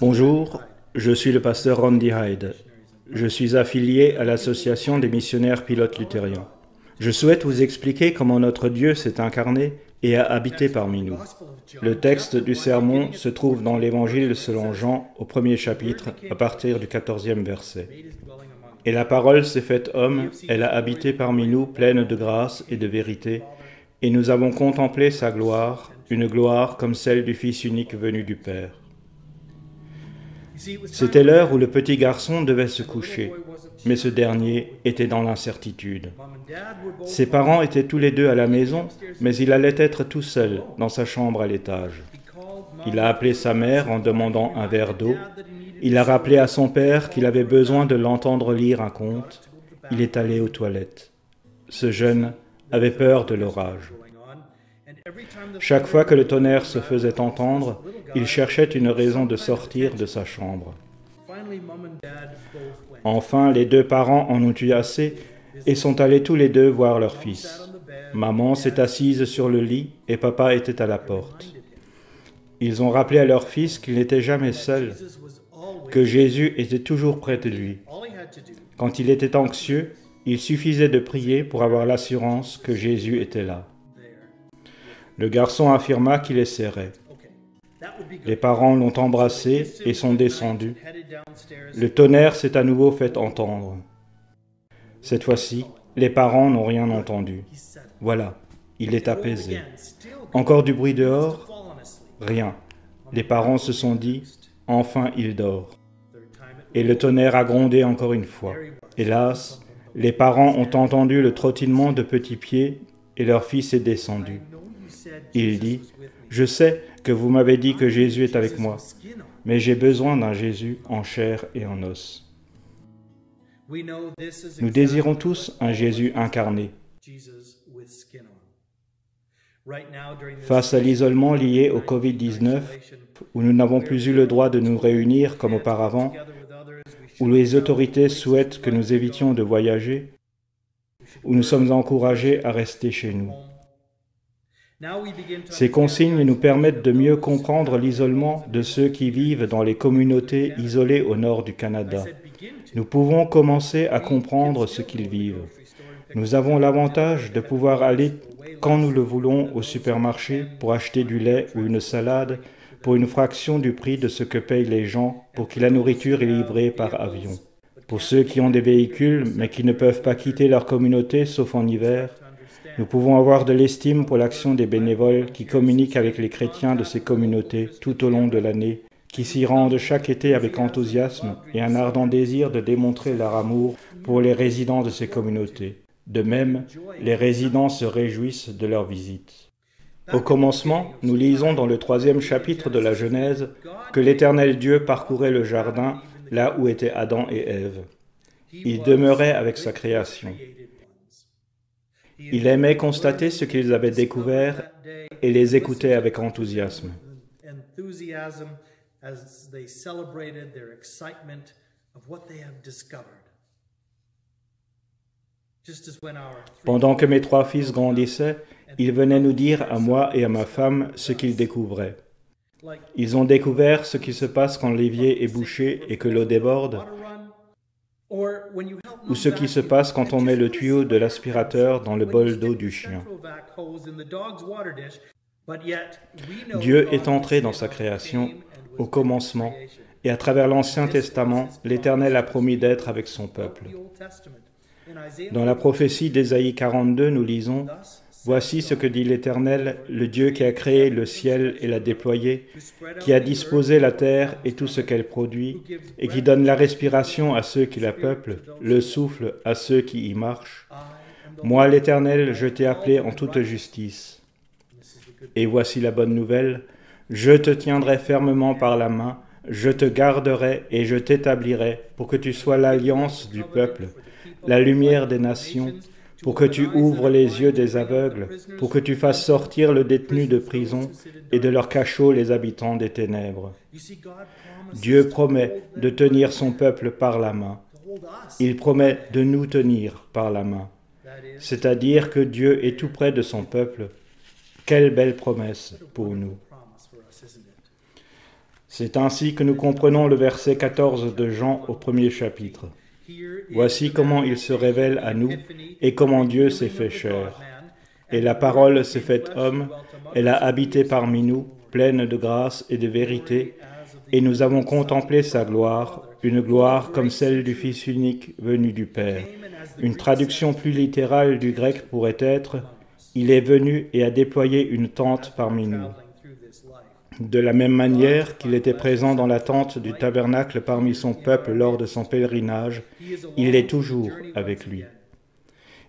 Bonjour, je suis le pasteur Randy Hyde. Je suis affilié à l'Association des missionnaires pilotes luthériens. Je souhaite vous expliquer comment notre Dieu s'est incarné et a habité parmi nous. Le texte du sermon se trouve dans l'Évangile selon Jean au premier chapitre à partir du quatorzième verset. Et la parole s'est faite homme, elle a habité parmi nous pleine de grâce et de vérité, et nous avons contemplé sa gloire, une gloire comme celle du Fils unique venu du Père. C'était l'heure où le petit garçon devait se coucher, mais ce dernier était dans l'incertitude. Ses parents étaient tous les deux à la maison, mais il allait être tout seul dans sa chambre à l'étage. Il a appelé sa mère en demandant un verre d'eau. Il a rappelé à son père qu'il avait besoin de l'entendre lire un conte. Il est allé aux toilettes. Ce jeune avait peur de l'orage. Chaque fois que le tonnerre se faisait entendre, il cherchait une raison de sortir de sa chambre. Enfin, les deux parents en ont eu assez et sont allés tous les deux voir leur fils. Maman s'est assise sur le lit et papa était à la porte. Ils ont rappelé à leur fils qu'il n'était jamais seul, que Jésus était toujours près de lui. Quand il était anxieux, il suffisait de prier pour avoir l'assurance que Jésus était là. Le garçon affirma qu'il essaierait. Les parents l'ont embrassé et sont descendus. Le tonnerre s'est à nouveau fait entendre. Cette fois-ci, les parents n'ont rien entendu. Voilà, il est apaisé. Encore du bruit dehors? Rien. Les parents se sont dit, enfin il dort. Et le tonnerre a grondé encore une fois. Hélas, les parents ont entendu le trottinement de petits pieds et leur fils est descendu. Il dit, Je sais que vous m'avez dit que Jésus est avec moi, mais j'ai besoin d'un Jésus en chair et en os. Nous désirons tous un Jésus incarné. Face à l'isolement lié au Covid-19, où nous n'avons plus eu le droit de nous réunir comme auparavant, où les autorités souhaitent que nous évitions de voyager, où nous sommes encouragés à rester chez nous. Ces consignes nous permettent de mieux comprendre l'isolement de ceux qui vivent dans les communautés isolées au nord du Canada. Nous pouvons commencer à comprendre ce qu'ils vivent. Nous avons l'avantage de pouvoir aller quand nous le voulons au supermarché pour acheter du lait ou une salade pour une fraction du prix de ce que payent les gens pour qui la nourriture est livrée par avion. Pour ceux qui ont des véhicules mais qui ne peuvent pas quitter leur communauté sauf en hiver, nous pouvons avoir de l'estime pour l'action des bénévoles qui communiquent avec les chrétiens de ces communautés tout au long de l'année, qui s'y rendent chaque été avec enthousiasme et un ardent désir de démontrer leur amour pour les résidents de ces communautés. De même, les résidents se réjouissent de leur visite. Au commencement, nous lisons dans le troisième chapitre de la Genèse que l'Éternel Dieu parcourait le jardin là où étaient Adam et Ève. Il demeurait avec sa création. Il aimait constater ce qu'ils avaient découvert et les écoutait avec enthousiasme. Pendant que mes trois fils grandissaient, ils venaient nous dire à moi et à ma femme ce qu'ils découvraient. Ils ont découvert ce qui se passe quand l'évier est bouché et que l'eau déborde, ou ce qui se passe quand on met le tuyau de l'aspirateur dans le bol d'eau du chien. Dieu est entré dans sa création au commencement, et à travers l'Ancien Testament, l'Éternel a promis d'être avec son peuple. Dans la prophétie d'Ésaïe 42, nous lisons Voici ce que dit l'Éternel, le Dieu qui a créé le ciel et l'a déployé, qui a disposé la terre et tout ce qu'elle produit, et qui donne la respiration à ceux qui la peuplent, le souffle à ceux qui y marchent. Moi, l'Éternel, je t'ai appelé en toute justice. Et voici la bonne nouvelle, je te tiendrai fermement par la main, je te garderai et je t'établirai pour que tu sois l'alliance du peuple, la lumière des nations, pour que tu ouvres les yeux des aveugles, pour que tu fasses sortir le détenu de prison et de leur cachot les habitants des ténèbres. Dieu promet de tenir son peuple par la main. Il promet de nous tenir par la main. C'est-à-dire que Dieu est tout près de son peuple. Quelle belle promesse pour nous. C'est ainsi que nous comprenons le verset 14 de Jean au premier chapitre. Voici comment il se révèle à nous et comment Dieu s'est fait chair. Et la parole s'est faite homme, elle a habité parmi nous, pleine de grâce et de vérité, et nous avons contemplé sa gloire, une gloire comme celle du Fils unique venu du Père. Une traduction plus littérale du grec pourrait être Il est venu et a déployé une tente parmi nous. De la même manière qu'il était présent dans la tente du tabernacle parmi son peuple lors de son pèlerinage, il est toujours avec lui.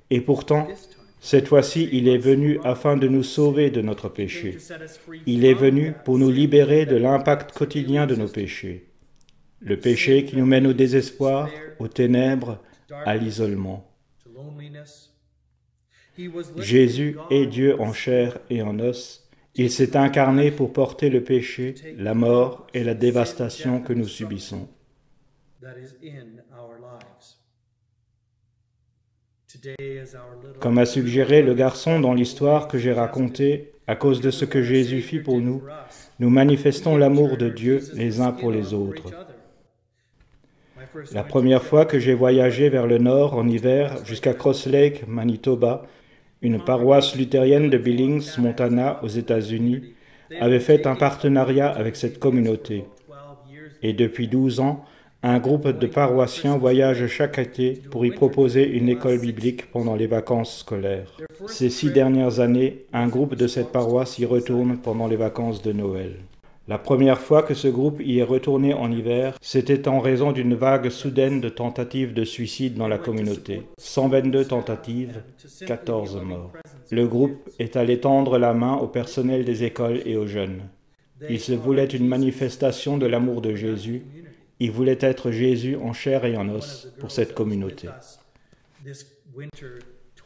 Et pourtant, cette fois-ci, il est venu afin de nous sauver de notre péché. Il est venu pour nous libérer de l'impact quotidien de nos péchés. Le péché qui nous mène au désespoir, aux ténèbres, à l'isolement. Jésus est Dieu en chair et en os il s'est incarné pour porter le péché, la mort et la dévastation que nous subissons. Comme a suggéré le garçon dans l'histoire que j'ai racontée, à cause de ce que Jésus fit pour nous, nous manifestons l'amour de Dieu les uns pour les autres. La première fois que j'ai voyagé vers le nord en hiver jusqu'à Cross Lake, Manitoba, une paroisse luthérienne de Billings, Montana, aux États-Unis, avait fait un partenariat avec cette communauté. Et depuis 12 ans, un groupe de paroissiens voyage chaque été pour y proposer une école biblique pendant les vacances scolaires. Ces six dernières années, un groupe de cette paroisse y retourne pendant les vacances de Noël. La première fois que ce groupe y est retourné en hiver, c'était en raison d'une vague soudaine de tentatives de suicide dans la communauté. 122 tentatives, 14 morts. Le groupe est allé tendre la main au personnel des écoles et aux jeunes. Il se voulait une manifestation de l'amour de Jésus. Il voulait être Jésus en chair et en os pour cette communauté.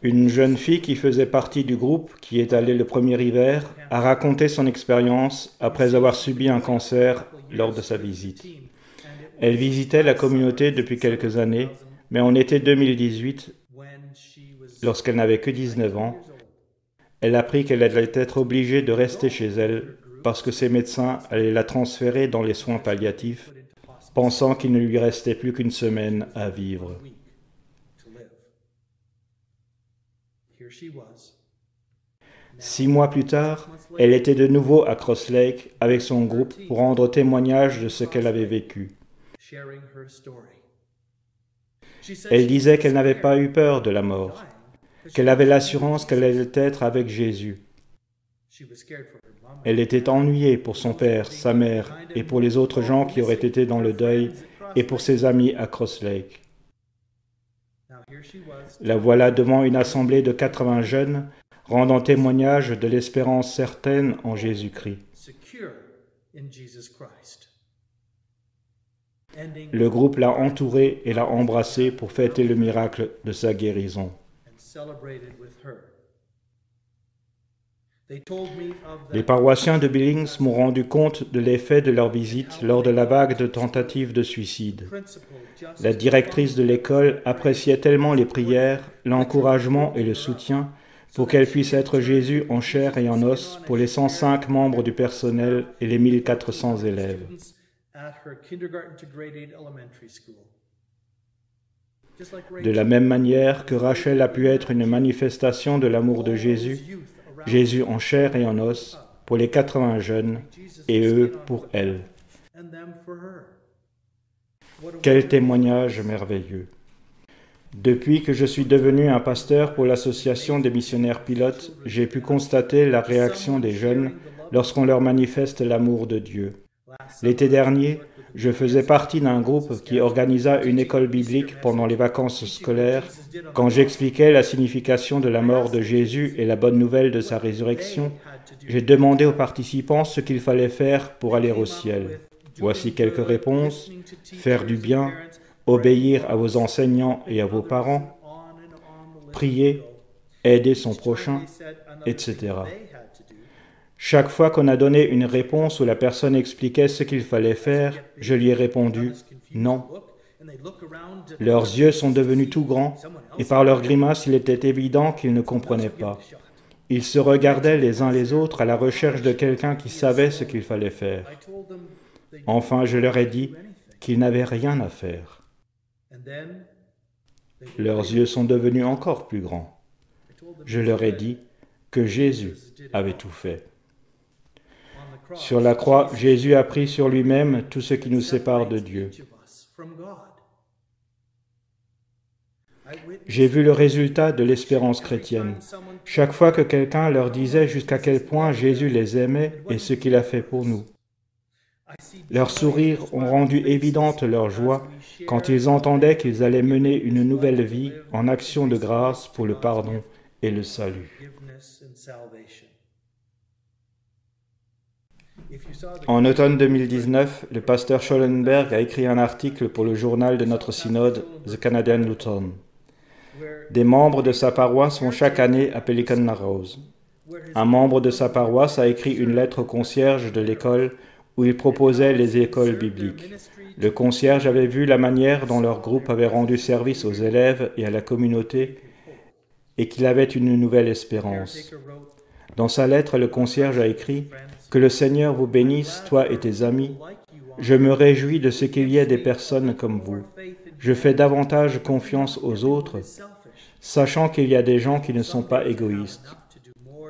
Une jeune fille qui faisait partie du groupe, qui est allée le premier hiver, a raconté son expérience après avoir subi un cancer lors de sa visite. Elle visitait la communauté depuis quelques années, mais en été 2018, lorsqu'elle n'avait que 19 ans, elle apprit qu'elle allait être obligée de rester chez elle parce que ses médecins allaient la transférer dans les soins palliatifs, pensant qu'il ne lui restait plus qu'une semaine à vivre. Six mois plus tard, elle était de nouveau à Cross Lake avec son groupe pour rendre témoignage de ce qu'elle avait vécu. Elle disait qu'elle n'avait pas eu peur de la mort, qu'elle avait l'assurance qu'elle allait être avec Jésus. Elle était ennuyée pour son père, sa mère et pour les autres gens qui auraient été dans le deuil et pour ses amis à Cross Lake. La voilà devant une assemblée de 80 jeunes, rendant témoignage de l'espérance certaine en Jésus-Christ. Le groupe l'a entourée et l'a embrassée pour fêter le miracle de sa guérison. Les paroissiens de Billings m'ont rendu compte de l'effet de leur visite lors de la vague de tentatives de suicide. La directrice de l'école appréciait tellement les prières, l'encouragement et le soutien pour qu'elle puisse être Jésus en chair et en os pour les 105 membres du personnel et les 1400 élèves. De la même manière que Rachel a pu être une manifestation de l'amour de Jésus, Jésus en chair et en os pour les 80 jeunes et eux pour elle. Quel témoignage merveilleux. Depuis que je suis devenu un pasteur pour l'association des missionnaires pilotes, j'ai pu constater la réaction des jeunes lorsqu'on leur manifeste l'amour de Dieu. L'été dernier, je faisais partie d'un groupe qui organisa une école biblique pendant les vacances scolaires. Quand j'expliquais la signification de la mort de Jésus et la bonne nouvelle de sa résurrection, j'ai demandé aux participants ce qu'il fallait faire pour aller au ciel. Voici quelques réponses. Faire du bien, obéir à vos enseignants et à vos parents, prier, aider son prochain, etc. Chaque fois qu'on a donné une réponse où la personne expliquait ce qu'il fallait faire, je lui ai répondu non. Leurs yeux sont devenus tout grands et par leurs grimaces il était évident qu'ils ne comprenaient pas. Ils se regardaient les uns les autres à la recherche de quelqu'un qui savait ce qu'il fallait faire. Enfin, je leur ai dit qu'ils n'avaient rien à faire. Leurs yeux sont devenus encore plus grands. Je leur ai dit que Jésus avait tout fait. Sur la croix, Jésus a pris sur lui-même tout ce qui nous sépare de Dieu. J'ai vu le résultat de l'espérance chrétienne. Chaque fois que quelqu'un leur disait jusqu'à quel point Jésus les aimait et ce qu'il a fait pour nous. Leurs sourires ont rendu évidente leur joie quand ils entendaient qu'ils allaient mener une nouvelle vie en action de grâce pour le pardon et le salut. En automne 2019, le pasteur Schollenberg a écrit un article pour le journal de notre synode, The Canadian Lutheran. Des membres de sa paroisse vont chaque année à Pelican Narrows. Un membre de sa paroisse a écrit une lettre au concierge de l'école où il proposait les écoles bibliques. Le concierge avait vu la manière dont leur groupe avait rendu service aux élèves et à la communauté et qu'il avait une nouvelle espérance. Dans sa lettre, le concierge a écrit Que le Seigneur vous bénisse, toi et tes amis. Je me réjouis de ce qu'il y ait des personnes comme vous. Je fais davantage confiance aux autres, sachant qu'il y a des gens qui ne sont pas égoïstes.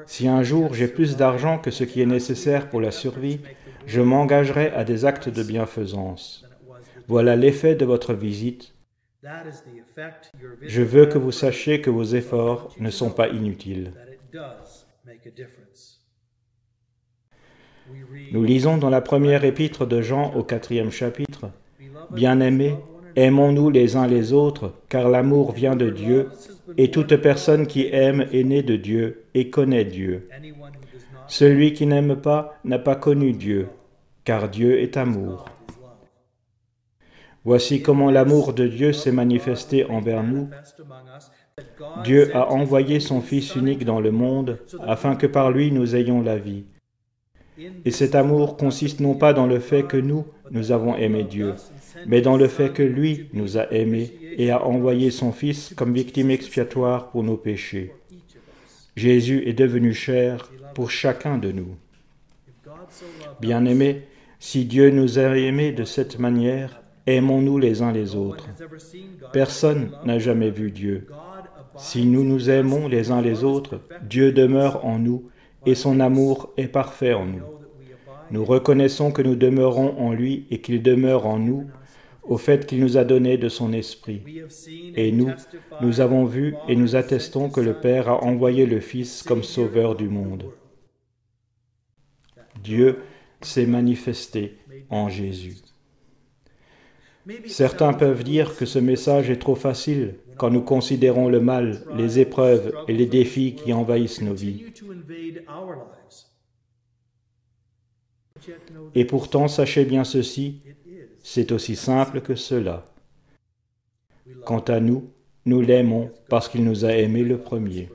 Si un jour j'ai plus d'argent que ce qui est nécessaire pour la survie, je m'engagerai à des actes de bienfaisance. Voilà l'effet de votre visite. Je veux que vous sachiez que vos efforts ne sont pas inutiles. Nous lisons dans la première épître de Jean au quatrième chapitre, Bien-aimés, aimons-nous les uns les autres, car l'amour vient de Dieu, et toute personne qui aime est née de Dieu et connaît Dieu. Celui qui n'aime pas n'a pas connu Dieu, car Dieu est amour. Voici comment l'amour de Dieu s'est manifesté envers nous. Dieu a envoyé son Fils unique dans le monde afin que par lui nous ayons la vie. Et cet amour consiste non pas dans le fait que nous, nous avons aimé Dieu, mais dans le fait que lui nous a aimés et a envoyé son Fils comme victime expiatoire pour nos péchés. Jésus est devenu cher pour chacun de nous. Bien-aimés, si Dieu nous a aimés de cette manière, aimons-nous les uns les autres. Personne n'a jamais vu Dieu. Si nous nous aimons les uns les autres, Dieu demeure en nous et son amour est parfait en nous. Nous reconnaissons que nous demeurons en lui et qu'il demeure en nous au fait qu'il nous a donné de son esprit. Et nous, nous avons vu et nous attestons que le Père a envoyé le Fils comme sauveur du monde. Dieu s'est manifesté en Jésus. Certains peuvent dire que ce message est trop facile quand nous considérons le mal, les épreuves et les défis qui envahissent nos vies. Et pourtant, sachez bien ceci, c'est aussi simple que cela. Quant à nous, nous l'aimons parce qu'il nous a aimés le premier.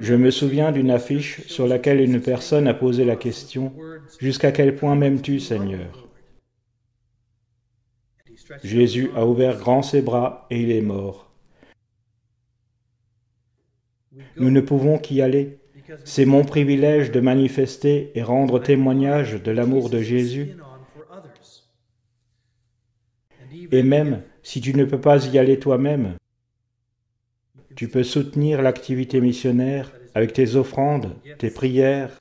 Je me souviens d'une affiche sur laquelle une personne a posé la question Jusqu'à quel point m'aimes-tu, Seigneur? Jésus a ouvert grand ses bras et il est mort. Nous ne pouvons qu'y aller. C'est mon privilège de manifester et rendre témoignage de l'amour de Jésus. Et même si tu ne peux pas y aller toi-même, tu peux soutenir l'activité missionnaire avec tes offrandes, tes prières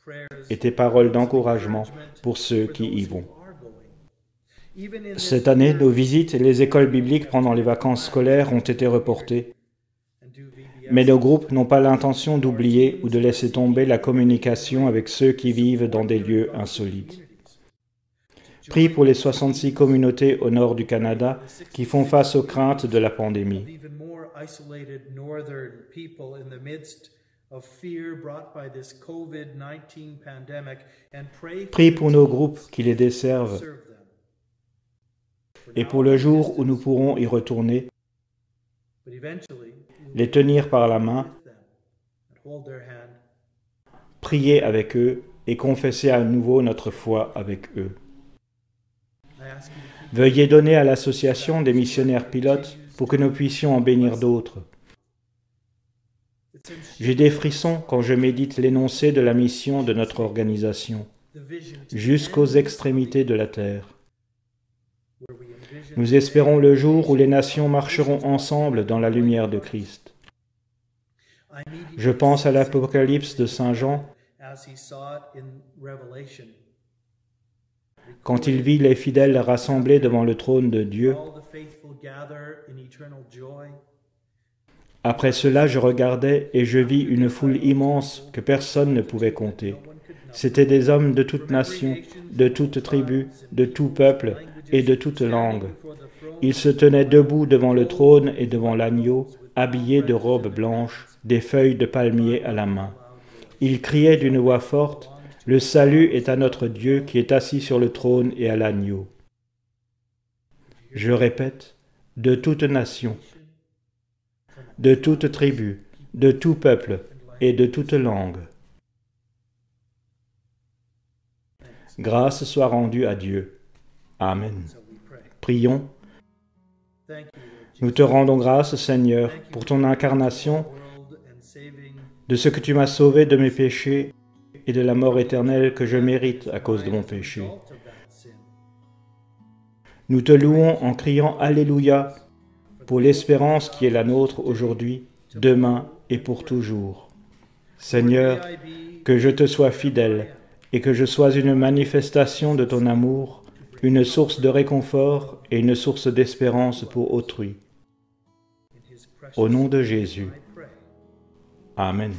et tes paroles d'encouragement pour ceux qui y vont. Cette année, nos visites et les écoles bibliques pendant les vacances scolaires ont été reportées. Mais nos groupes n'ont pas l'intention d'oublier ou de laisser tomber la communication avec ceux qui vivent dans des lieux insolites. Prie pour les 66 communautés au nord du Canada qui font face aux craintes de la pandémie. Prie pour nos groupes qui les desservent et pour le jour où nous pourrons y retourner, les tenir par la main, prier avec eux et confesser à nouveau notre foi avec eux. Veuillez donner à l'association des missionnaires pilotes pour que nous puissions en bénir d'autres. J'ai des frissons quand je médite l'énoncé de la mission de notre organisation. jusqu'aux extrémités de la terre. Nous espérons le jour où les nations marcheront ensemble dans la lumière de Christ. Je pense à l'Apocalypse de Saint Jean quand il vit les fidèles rassemblés devant le trône de Dieu. Après cela, je regardais et je vis une foule immense que personne ne pouvait compter. C'étaient des hommes de toute nation, de toute tribu, de tout peuple et de toute langue. Ils se tenaient debout devant le trône et devant l'agneau, habillés de robes blanches, des feuilles de palmier à la main. Ils criaient d'une voix forte, Le salut est à notre Dieu qui est assis sur le trône et à l'agneau. Je répète, de toute nation, de toute tribu, de tout peuple et de toute langue. Grâce soit rendue à Dieu. Amen. Prions. Nous te rendons grâce, Seigneur, pour ton incarnation, de ce que tu m'as sauvé de mes péchés et de la mort éternelle que je mérite à cause de mon péché. Nous te louons en criant Alléluia pour l'espérance qui est la nôtre aujourd'hui, demain et pour toujours. Seigneur, que je te sois fidèle et que je sois une manifestation de ton amour, une source de réconfort et une source d'espérance pour autrui. Au nom de Jésus. Amen.